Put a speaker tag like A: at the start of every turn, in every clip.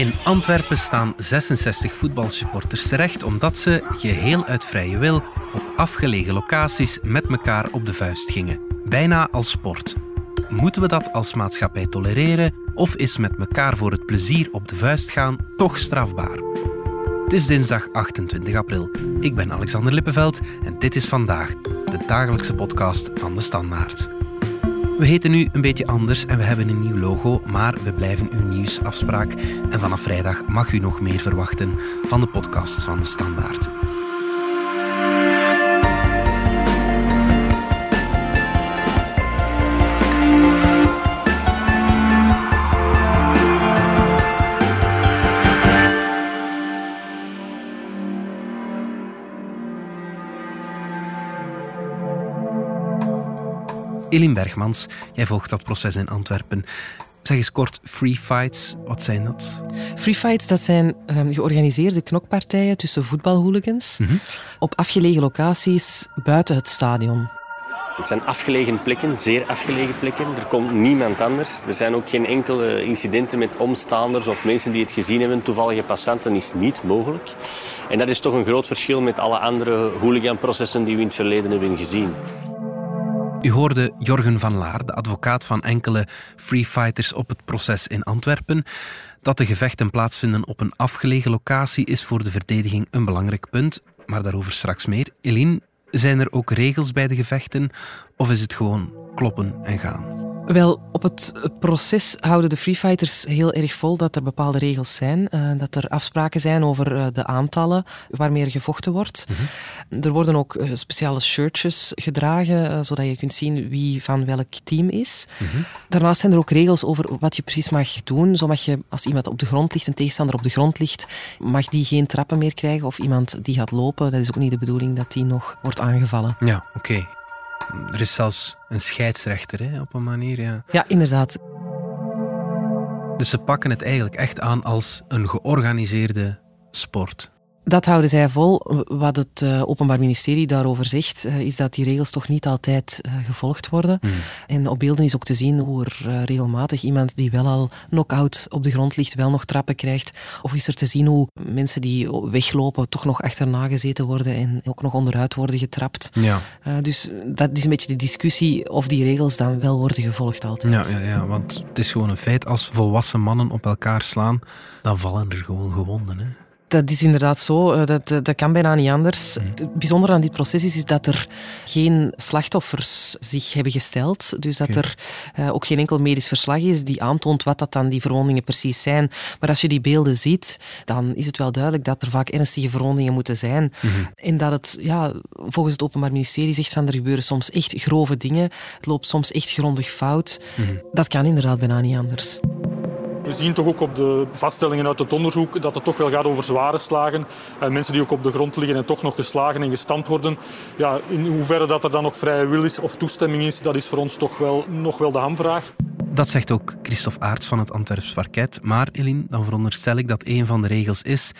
A: In Antwerpen staan 66 voetbalsupporters terecht omdat ze, geheel uit vrije wil, op afgelegen locaties met elkaar op de vuist gingen. Bijna als sport. Moeten we dat als maatschappij tolereren of is met elkaar voor het plezier op de vuist gaan toch strafbaar? Het is dinsdag 28 april. Ik ben Alexander Lippenveld en dit is vandaag de dagelijkse podcast van de Standaard. We heten nu een beetje anders en we hebben een nieuw logo, maar we blijven uw nieuwsafspraak. En vanaf vrijdag mag u nog meer verwachten van de podcasts van de Standaard. Elin Bergmans, jij volgt dat proces in Antwerpen. Zeg eens kort, free fights, wat zijn dat?
B: Free fights, dat zijn um, georganiseerde knokpartijen tussen voetbalhooligans mm -hmm. op afgelegen locaties buiten het stadion.
C: Het zijn afgelegen plekken, zeer afgelegen plekken. Er komt niemand anders. Er zijn ook geen enkele incidenten met omstaanders of mensen die het gezien hebben. Toevallige passanten is niet mogelijk. En dat is toch een groot verschil met alle andere hooliganprocessen die we in het verleden hebben gezien.
A: U hoorde Jorgen van Laar, de advocaat van enkele freefighters op het proces in Antwerpen. Dat de gevechten plaatsvinden op een afgelegen locatie is voor de verdediging een belangrijk punt, maar daarover straks meer. Eline, zijn er ook regels bij de gevechten of is het gewoon kloppen en gaan?
B: Wel, op het proces houden de freefighters heel erg vol dat er bepaalde regels zijn. Uh, dat er afspraken zijn over uh, de aantallen waarmee er gevochten wordt. Mm -hmm. Er worden ook uh, speciale shirtjes gedragen, zodat je kunt zien wie van welk team is. Mm -hmm. Daarnaast zijn er ook regels over wat je precies mag doen. Zo mag je, als iemand op de grond ligt, een tegenstander op de grond ligt, mag die geen trappen meer krijgen. Of iemand die gaat lopen, dat is ook niet de bedoeling dat die nog wordt aangevallen.
A: Ja, oké. Okay. Er is zelfs een scheidsrechter, hè, op een manier. Ja.
B: ja, inderdaad.
A: Dus ze pakken het eigenlijk echt aan als een georganiseerde sport.
B: Dat houden zij vol. Wat het uh, Openbaar Ministerie daarover zegt, uh, is dat die regels toch niet altijd uh, gevolgd worden. Mm. En op beelden is ook te zien hoe er regelmatig iemand die wel al knock-out op de grond ligt, wel nog trappen krijgt. Of is er te zien hoe mensen die weglopen toch nog achterna gezeten worden en ook nog onderuit worden getrapt.
A: Ja.
B: dus dat is een beetje de discussie of die regels dan wel worden gevolgd altijd.
A: Ja, ja, ja, want het is gewoon een feit, als volwassen mannen op elkaar slaan, dan vallen er gewoon gewonden. Hè?
B: Dat is inderdaad zo. Dat, dat kan bijna niet anders. Mm. Het bijzondere aan dit proces is, is dat er geen slachtoffers zich hebben gesteld. Dus dat okay. er uh, ook geen enkel medisch verslag is die aantoont wat dat dan die verwondingen precies zijn. Maar als je die beelden ziet, dan is het wel duidelijk dat er vaak ernstige verwondingen moeten zijn. Mm -hmm. En dat het, ja, volgens het Openbaar Ministerie zegt van er gebeuren soms echt grove dingen. Het loopt soms echt grondig fout. Mm -hmm. Dat kan inderdaad bijna niet anders.
D: We zien toch ook op de vaststellingen uit het onderzoek dat het toch wel gaat over zware slagen. En mensen die ook op de grond liggen en toch nog geslagen en gestampt worden. Ja, in hoeverre dat er dan nog vrije wil is of toestemming is, dat is voor ons toch wel nog wel de hamvraag.
A: Dat zegt ook Christophe Aarts van het Antwerps Parket. Maar Eline, dan veronderstel ik dat een van de regels is,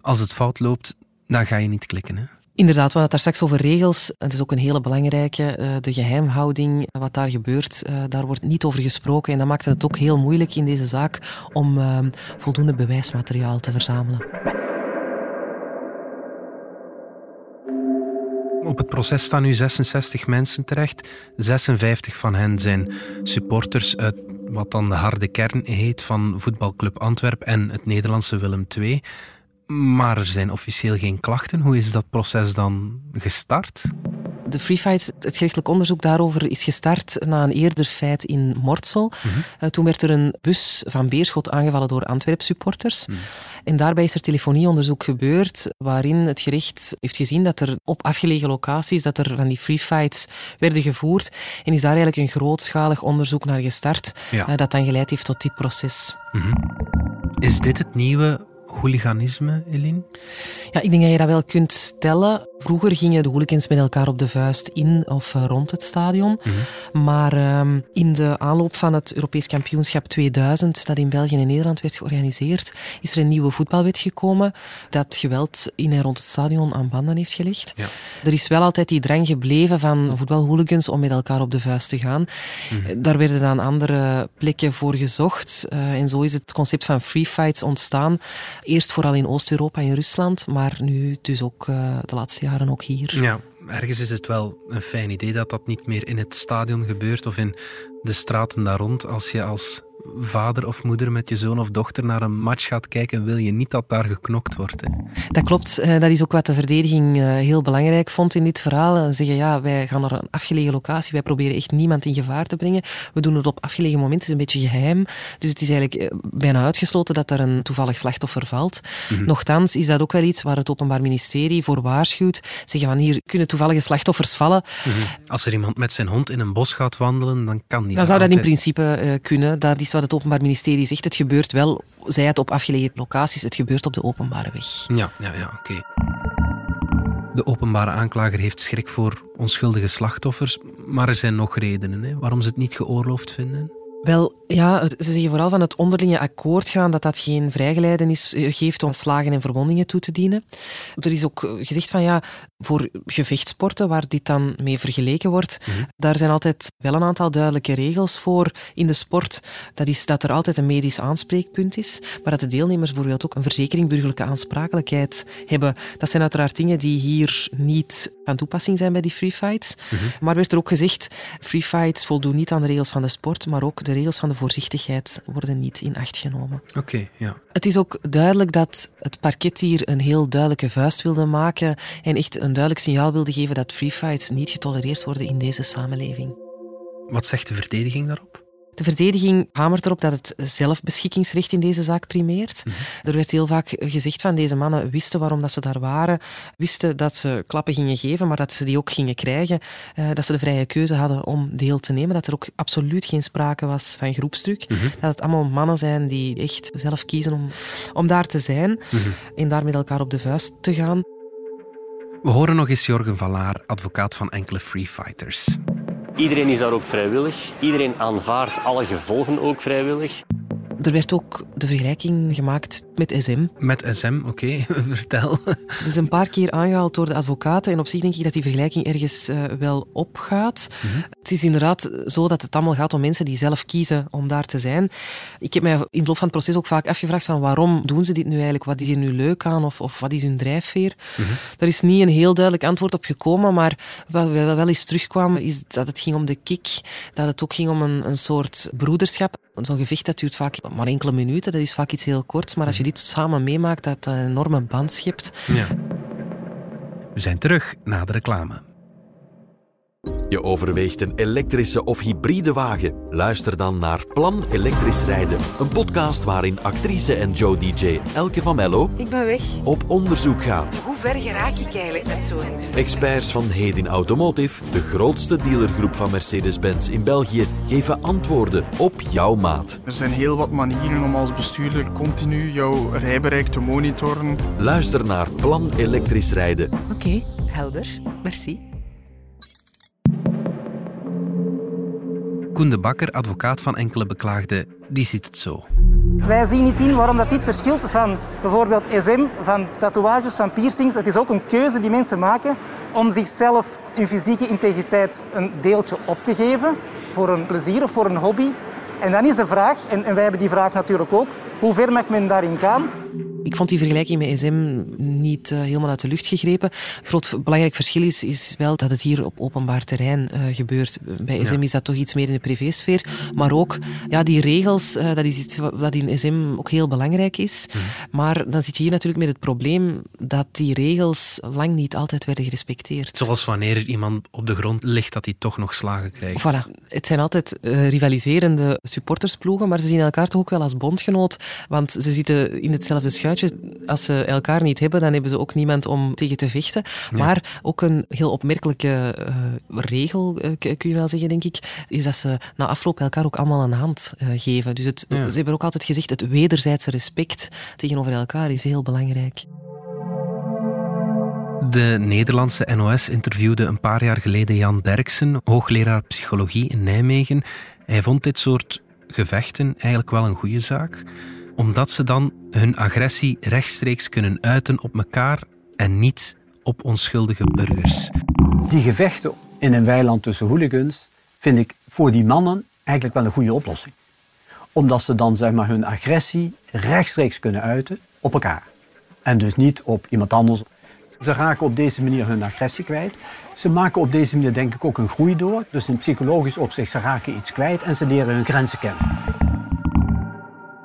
A: als het fout loopt, dan ga je niet klikken. Hè?
B: Inderdaad, we hadden het daar straks over regels. Het is ook een hele belangrijke. De geheimhouding, wat daar gebeurt, daar wordt niet over gesproken. En dat maakt het ook heel moeilijk in deze zaak om voldoende bewijsmateriaal te verzamelen.
A: Op het proces staan nu 66 mensen terecht. 56 van hen zijn supporters uit wat dan de harde kern heet van voetbalclub Antwerp en het Nederlandse Willem II. Maar er zijn officieel geen klachten. Hoe is dat proces dan gestart?
B: De Free Fights, het gerechtelijk onderzoek daarover, is gestart na een eerder feit in Mortsel. Mm -hmm. uh, toen werd er een bus van Beerschot aangevallen door Antwerp-supporters. Mm. En daarbij is er telefonieonderzoek gebeurd, waarin het gerecht heeft gezien dat er op afgelegen locaties dat er van die free fights werden gevoerd. En is daar eigenlijk een grootschalig onderzoek naar gestart,
A: ja.
B: uh, dat dan geleid heeft tot dit proces.
A: Mm -hmm. Is dit het nieuwe hooliganisme, Eline?
B: Ja, ik denk dat je dat wel kunt stellen. Vroeger gingen de hooligans met elkaar op de vuist in of eh, rond het stadion.
A: Mhm.
B: Maar ehm, in de aanloop van het Europees kampioenschap 2000, dat in België en Nederland werd georganiseerd, is er een nieuwe voetbalwet gekomen dat geweld in en rond het stadion aan banden heeft gelegd.
A: Ja.
B: Er is wel altijd die drang gebleven van voetbalhooligans om met elkaar op de vuist te gaan.
A: Mhm.
B: Daar werden dan andere plekken voor gezocht. Eh, en zo is het concept van free fights ontstaan. Eerst vooral in Oost-Europa en Rusland, maar nu dus ook eh, de laatste jaren ook hier.
A: Ja, ergens is het wel een fijn idee dat dat niet meer in het stadion gebeurt of in de straten daar rond. Als je als vader of moeder met je zoon of dochter naar een match gaat kijken, wil je niet dat daar geknokt wordt. Hè?
B: Dat klopt. Eh, Dat is ook wat de verdediging eh, heel belangrijk vond in dit verhaal. En zeggen, ja, wij gaan naar een afgelegen locatie. Wij proberen echt niemand in gevaar te brengen. We doen het op afgelegen momenten. Het is een beetje geheim. Dus het is eigenlijk eh, bijna uitgesloten dat er een toevallig slachtoffer valt. Nochtans is dat ook wel iets waar het Openbaar Ministerie voor waarschuwt. Zeggen van, hier kunnen toevallige slachtoffers vallen.
A: Als er iemand met zijn hond in een bos gaat wandelen, dan kan die
B: Dan zou dat in principe kunnen. Dat is wat het Openbaar Ministerie zegt. Het gebeurt wel, zij het op afgelegen locaties, het gebeurt op de openbare weg.
A: Ja, ja, ja, oké. De openbare aanklager heeft schrik voor onschuldige slachtoffers, maar er zijn nog redenen hè, waarom ze het niet geoorloofd vinden.
B: Wel, ja, ze zeggen vooral van het onderlinge akkoord gaan dat dat geen vrijgeleiding geeft om slagen en verwondingen toe te dienen. Er is ook eh, gezegd van ja, voor gevechtsporten waar dit dan mee vergeleken wordt, daar zijn altijd wel een aantal duidelijke regels voor in de sport. Dat is dat er altijd een medisch aanspreekpunt is, maar dat de deelnemers bijvoorbeeld ook een verzekering burgerlijke aansprakelijkheid hebben. Dat zijn uiteraard dingen die hier niet van toepassing zijn bij die free fights. Maar werd er ook gezegd, free fights voldoen niet aan de regels van de sport, maar ook de regels van de voorzichtigheid worden niet in acht genomen.
A: Oké, ja.
B: Het is ook duidelijk dat het parket hier een heel duidelijke vuist wilde maken en echt een duidelijk signaal wilde geven dat free fights niet getolereerd worden in deze samenleving.
A: Wat zegt de verdediging daarop?
B: De verdediging hamert erop dat het zelfbeschikkingsrecht in deze zaak primeert. Er werd heel vaak gezegd van deze mannen wisten waarom dat ze daar waren, wisten dat ze klappen gingen geven, maar dat ze die ook gingen krijgen, eh, dat ze de vrije keuze hadden om deel te nemen, dat er ook absoluut geen sprake was van groepsdruk, dat het allemaal mannen zijn die echt zelf kiezen om, om daar te zijn en daar met elkaar op de vuist te gaan.
A: We horen nog eens Jorgen Vallaar, advocaat van enkele free fighters.
C: Iedereen is daar ook vrijwillig. Iedereen aanvaardt alle gevolgen ook vrijwillig.
B: Er werd ook de vergelijking gemaakt met SM.
A: Met SM, oké, vertel.
B: Dat is een paar keer aangehaald door de advocaten en op zich denk ik dat die vergelijking ergens eh, wel opgaat. Het is inderdaad zo dat het allemaal gaat om mensen die zelf kiezen om daar te zijn. Ik heb mij in de loop van het proces ook vaak afgevraagd van waarom doen ze dit nu eigenlijk? Wat is hier nu leuk aan of, of wat is hun drijfveer? Er is niet een heel duidelijk antwoord op gekomen, maar wat wel, wel eens terugkwam is dat het ging om de kick, dat het ook ging om een, een soort broederschap. Zo'n gevecht dat duurt vaak maar enkele minuten, dat is vaak iets heel korts, maar als je dit samen meemaakt, dat dat een enorme band schept.
A: Ja. We zijn terug na de reclame.
E: Je overweegt een elektrische of hybride wagen? Luister dan naar Plan Elektrisch Rijden, een podcast waarin actrice en Joe DJ Elke van Mello
F: Ik ben weg.
E: op onderzoek gaat.
F: Hoe ver geraak ik eigenlijk met zo'n...
E: Experts van Hedin Automotive, de grootste dealergroep van Mercedes-Benz in België, geven antwoorden op jouw maat.
G: Er zijn heel wat manieren om als bestuurder continu jouw rijbereik te monitoren.
E: Luister naar Plan Elektrisch Rijden.
F: Oké, helder. Merci.
A: Koen de Bakker, advocaat van enkele beklaagden, die ziet het zo.
H: Wij zien niet in waarom dat dit verschilt van bijvoorbeeld SM, van tatoeages, van piercings. Het is ook een keuze die mensen maken om zichzelf hun fysieke integriteit een deeltje op te geven voor een plezier of voor een hobby. En dan is de vraag, en, en wij hebben die vraag natuurlijk ook, hoe ver mag men daarin gaan?
B: Ik vond die vergelijking met SM niet eh, helemaal uit de lucht gegrepen. Groot belangrijk verschil is, is wel dat het hier op openbaar terrein eh, gebeurt. Bij SM is dat toch iets meer in de privésfeer. Maar ook ja, die regels, eh, dat is iets wat in SM ook heel belangrijk is. Maar dan zit je hier natuurlijk met het probleem dat die regels lang niet altijd werden gerespecteerd.
A: Zoals wanneer er iemand op de grond ligt dat hij toch nog slagen krijgt.
B: Voilà. Het zijn altijd rivaliserende supportersploegen, maar ze zien elkaar toch ook wel als bondgenoot, want ze zitten in hetzelfde schuitje Als ze elkaar niet hebben, dan hebben ze ook niemand om tegen te vechten. Maar ook een heel opmerkelijke uh, regel, uh, kun je wel zeggen, denk ik, is dat ze na afloop elkaar ook allemaal een hand uh, geven. Dus het, ze hebben ook altijd gezegd, het wederzijdse respect tegenover elkaar is heel belangrijk.
A: De Nederlandse NOS interviewde een paar jaar geleden Jan Derksen, hoogleraar psychologie in Nijmegen. Hij vond dit soort gevechten eigenlijk wel een goede zaak, omdat ze dan hun agressie rechtstreeks kunnen uiten op elkaar en niet op onschuldige burgers.
I: Die gevechten in een weiland tussen hooligans vind ik voor die mannen eigenlijk wel een goede oplossing. Omdat ze dan zeg maar, hun agressie rechtstreeks kunnen uiten op elkaar. En dus niet op iemand anders. Ze raken op deze manier hun agressie kwijt. Ze maken op deze manier denk ik ook een groei door. Dus in psychologisch opzicht, ze raken iets kwijt en ze leren hun grenzen kennen.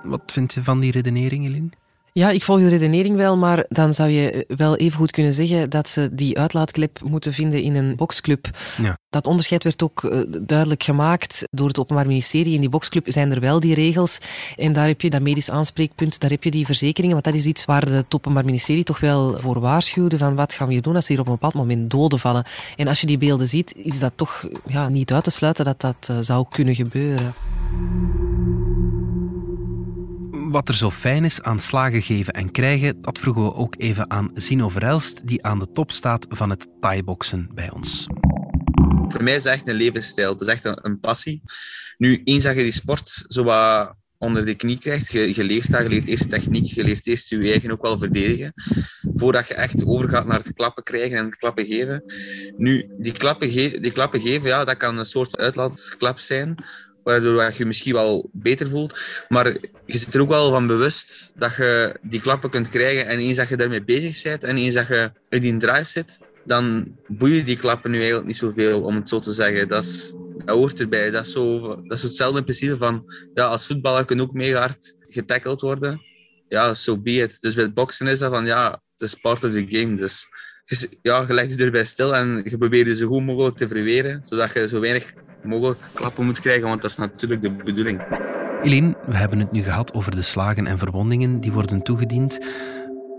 A: Wat vind je van die redenering, Eline?
B: Ja, ik volg de redenering wel, maar dan zou je wel even goed kunnen zeggen dat ze die uitlaatklep moeten vinden in een boxclub. Ja. Dat onderscheid werd ook eh, duidelijk gemaakt door het Openbaar Ministerie. In die boxclub zijn er wel die regels en daar heb je dat medisch aanspreekpunt, daar heb je die verzekeringen, want dat is iets waar het Openbaar Ministerie toch wel voor waarschuwde van wat gaan we hier doen als er hier op een bepaald moment doden vallen. En als je die beelden ziet, is dat toch ja, niet uit te sluiten dat dat eh, zou kunnen gebeuren
A: wat er zo fijn is aan slagen geven en krijgen, dat vroegen we ook even aan Zino Verelst, die aan de top staat van het thai-boksen bij ons.
J: Voor mij is het echt een levensstijl. Het is echt een, passie. Nu, eens dat je die sport zo wat onder de knie krijgt, je, leert dat, je leert eerst techniek, je leert eerst je eigen ook wel verdedigen, voordat je echt overgaat naar het klappen krijgen en het klappen geven. Nu, die klappen, ge die klappen geven, ja, dat kan een soort uitlaatklap zijn, waardoor je je misschien wel beter voelt. Maar je zit er ook wel van bewust dat je die klappen kunt krijgen. En eens dat je daarmee bezig bent en eens dat je in die drive zit, dan boeien die klappen nu eigenlijk niet zoveel, om het zo te zeggen. Dat, is, dat hoort erbij. Dat is, zo, dat is hetzelfde principe van, ja, als voetballer kun je ook mega hard getackeld worden. Ja, so be it. Dus bij het boksen is dat van, ja, het is part of the game. Dus ja, je legt je erbij stil en je probeert je zo goed mogelijk te verweren, zodat je zo weinig mogelijk klappen moet krijgen, want dat is natuurlijk de bedoeling.
A: Eline, we hebben het nu gehad over de slagen en verwondingen die worden toegediend.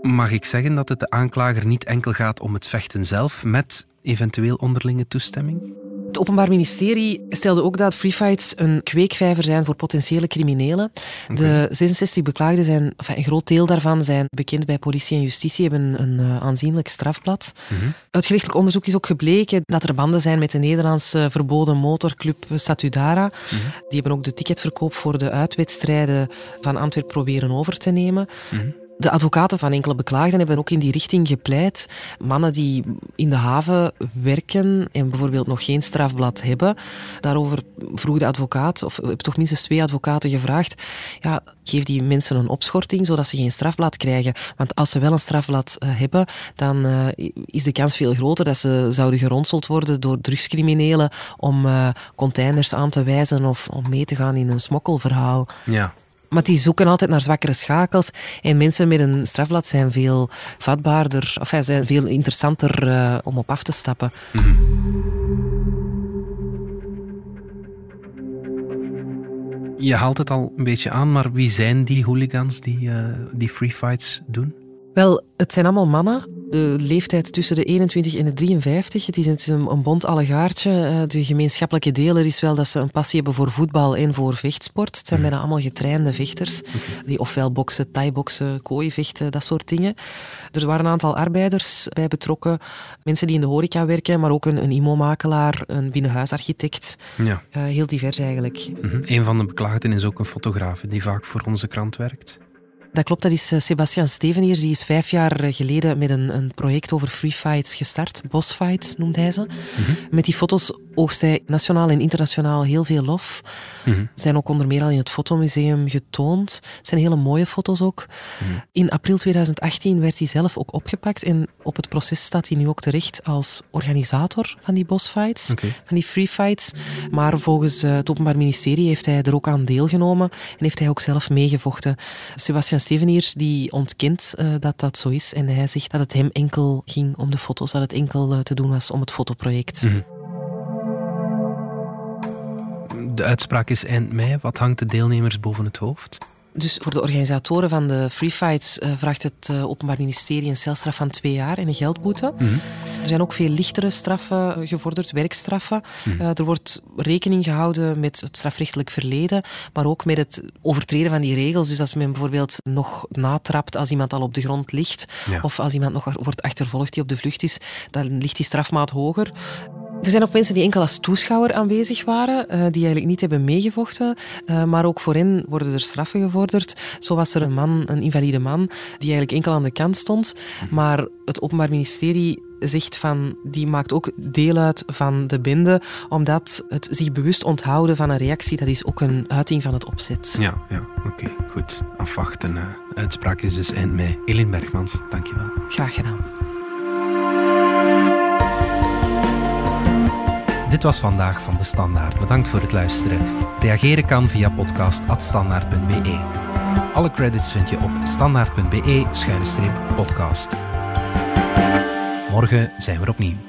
A: Mag ik zeggen dat het de aanklager niet enkel gaat om het vechten zelf met eventueel onderlinge toestemming?
B: Het Openbaar Ministerie stelde ook dat freefights een kweekvijver zijn voor potentiële criminelen. De 66 beklaagden zijn, enfin, een groot deel daarvan zijn bekend bij politie en justitie, hebben een uh, aanzienlijk strafblad. Mm Uit gerechtelijk onderzoek is ook gebleken dat er banden zijn met de Nederlandse verboden motorclub Satudara. Mhm. Die hebben ook de ticketverkoop voor de uitwedstrijden van Antwerpen proberen over te nemen. Mhm. De advocaten van enkele beklaagden hebben ook in die richting gepleit. Mannen die in de haven werken en bijvoorbeeld nog geen strafblad hebben. Daarover vroeg de advocaat, of heb toch minstens twee advocaten gevraagd. Ja, geef die mensen een opschorting zodat ze geen strafblad krijgen. Want als ze wel een strafblad uh, hebben, dan uh, is de kans veel groter dat ze zouden geronseld worden door drugscriminelen om uh, containers aan te wijzen of om mee te gaan in een smokkelverhaal.
A: Ja.
B: Maar die zoeken altijd naar zwakkere schakels. En mensen met een strafblad zijn veel vatbaarder, of zijn veel interessanter uh, om op af te stappen. Mm -hmm.
A: Je haalt het al een beetje aan, maar wie zijn die hooligans die, uh, die free fights doen?
B: Wel, het zijn allemaal mannen. De leeftijd tussen de 21 en de 53. Het is een, een bont allegaartje. Eh, de gemeenschappelijke deler is wel dat ze een passie hebben voor voetbal en voor vechtsport. Het zijn mhm. bijna allemaal getrainde vechters. Die ofwel boksen, thai-boksen, vechten, dat soort dingen. Er waren een aantal arbeiders bij betrokken. Mensen die in de horeca werken, maar ook een, een IMO-makelaar, een binnenhuisarchitect. Ja. Uh, heel divers eigenlijk.
A: Mm Een van de beklaagden is ook een fotograaf die vaak voor onze krant werkt.
B: Dat klopt, dat is eh, Sebastian Steveniers. Die is vijf jaar eh, geleden met een, een project over free fights gestart. Boss fights noemt hij ze. Mhm. Met die foto's oogst hij nationaal en internationaal heel veel lof. Mm Zijn ook onder meer al in het Fotomuseum getoond. Het zijn hele mooie foto's ook. Mhm. In april 2018 werd hij zelf ook opgepakt. En op het proces staat hij nu ook terecht als organisator van die bossfights, okay. van die free fights. Maar volgens eh, het Openbaar Ministerie heeft hij er ook aan deelgenomen. En heeft hij ook zelf meegevochten. Sebastian Steveniers die ontkent uh, dat dat zo is. En hij zegt dat het hem enkel ging om de foto's. Dat het enkel uh, te doen was om het fotoproject. Mm
A: de uitspraak is eind mei. Wat hangt de deelnemers boven het hoofd?
B: Dus voor de organisatoren van de free fights uh, vraagt het uh, Openbaar Ministerie een celstraf van twee jaar en een geldboete. Mm -hmm. Er zijn ook veel lichtere straffen gevorderd, werkstraffen. Mm -hmm. uh, er wordt rekening gehouden met het strafrechtelijk verleden, maar ook met het overtreden van die regels. Dus als men bijvoorbeeld nog natrapt als iemand al op de grond ligt, ja. of als iemand nog wordt achtervolgd die op de vlucht is, dan ligt die strafmaat hoger. Er zijn ook mensen die enkel als toeschouwer aanwezig waren, uh, die eigenlijk niet hebben meegevochten. Uh, maar ook voor hen worden er straffen gevorderd. Zo was er een man, een invalide man, die eigenlijk enkel aan de kant stond. Maar het Openbaar Ministerie zegt van, die maakt ook deel uit van de bende, omdat het zich bewust onthouden van een reactie, dat is ook een uiting van het opzet.
A: Ja, ja oké, okay, goed. Afwachten. Uh, uitspraak is dus eind mei. Elin Bergmans, dankjewel.
B: Graag gedaan.
A: Dit was vandaag van de Standaard. Bedankt voor het luisteren. Reageren kan via podcast.standaard.be. Alle credits vind je op standaard.be-podcast. Morgen zijn we opnieuw.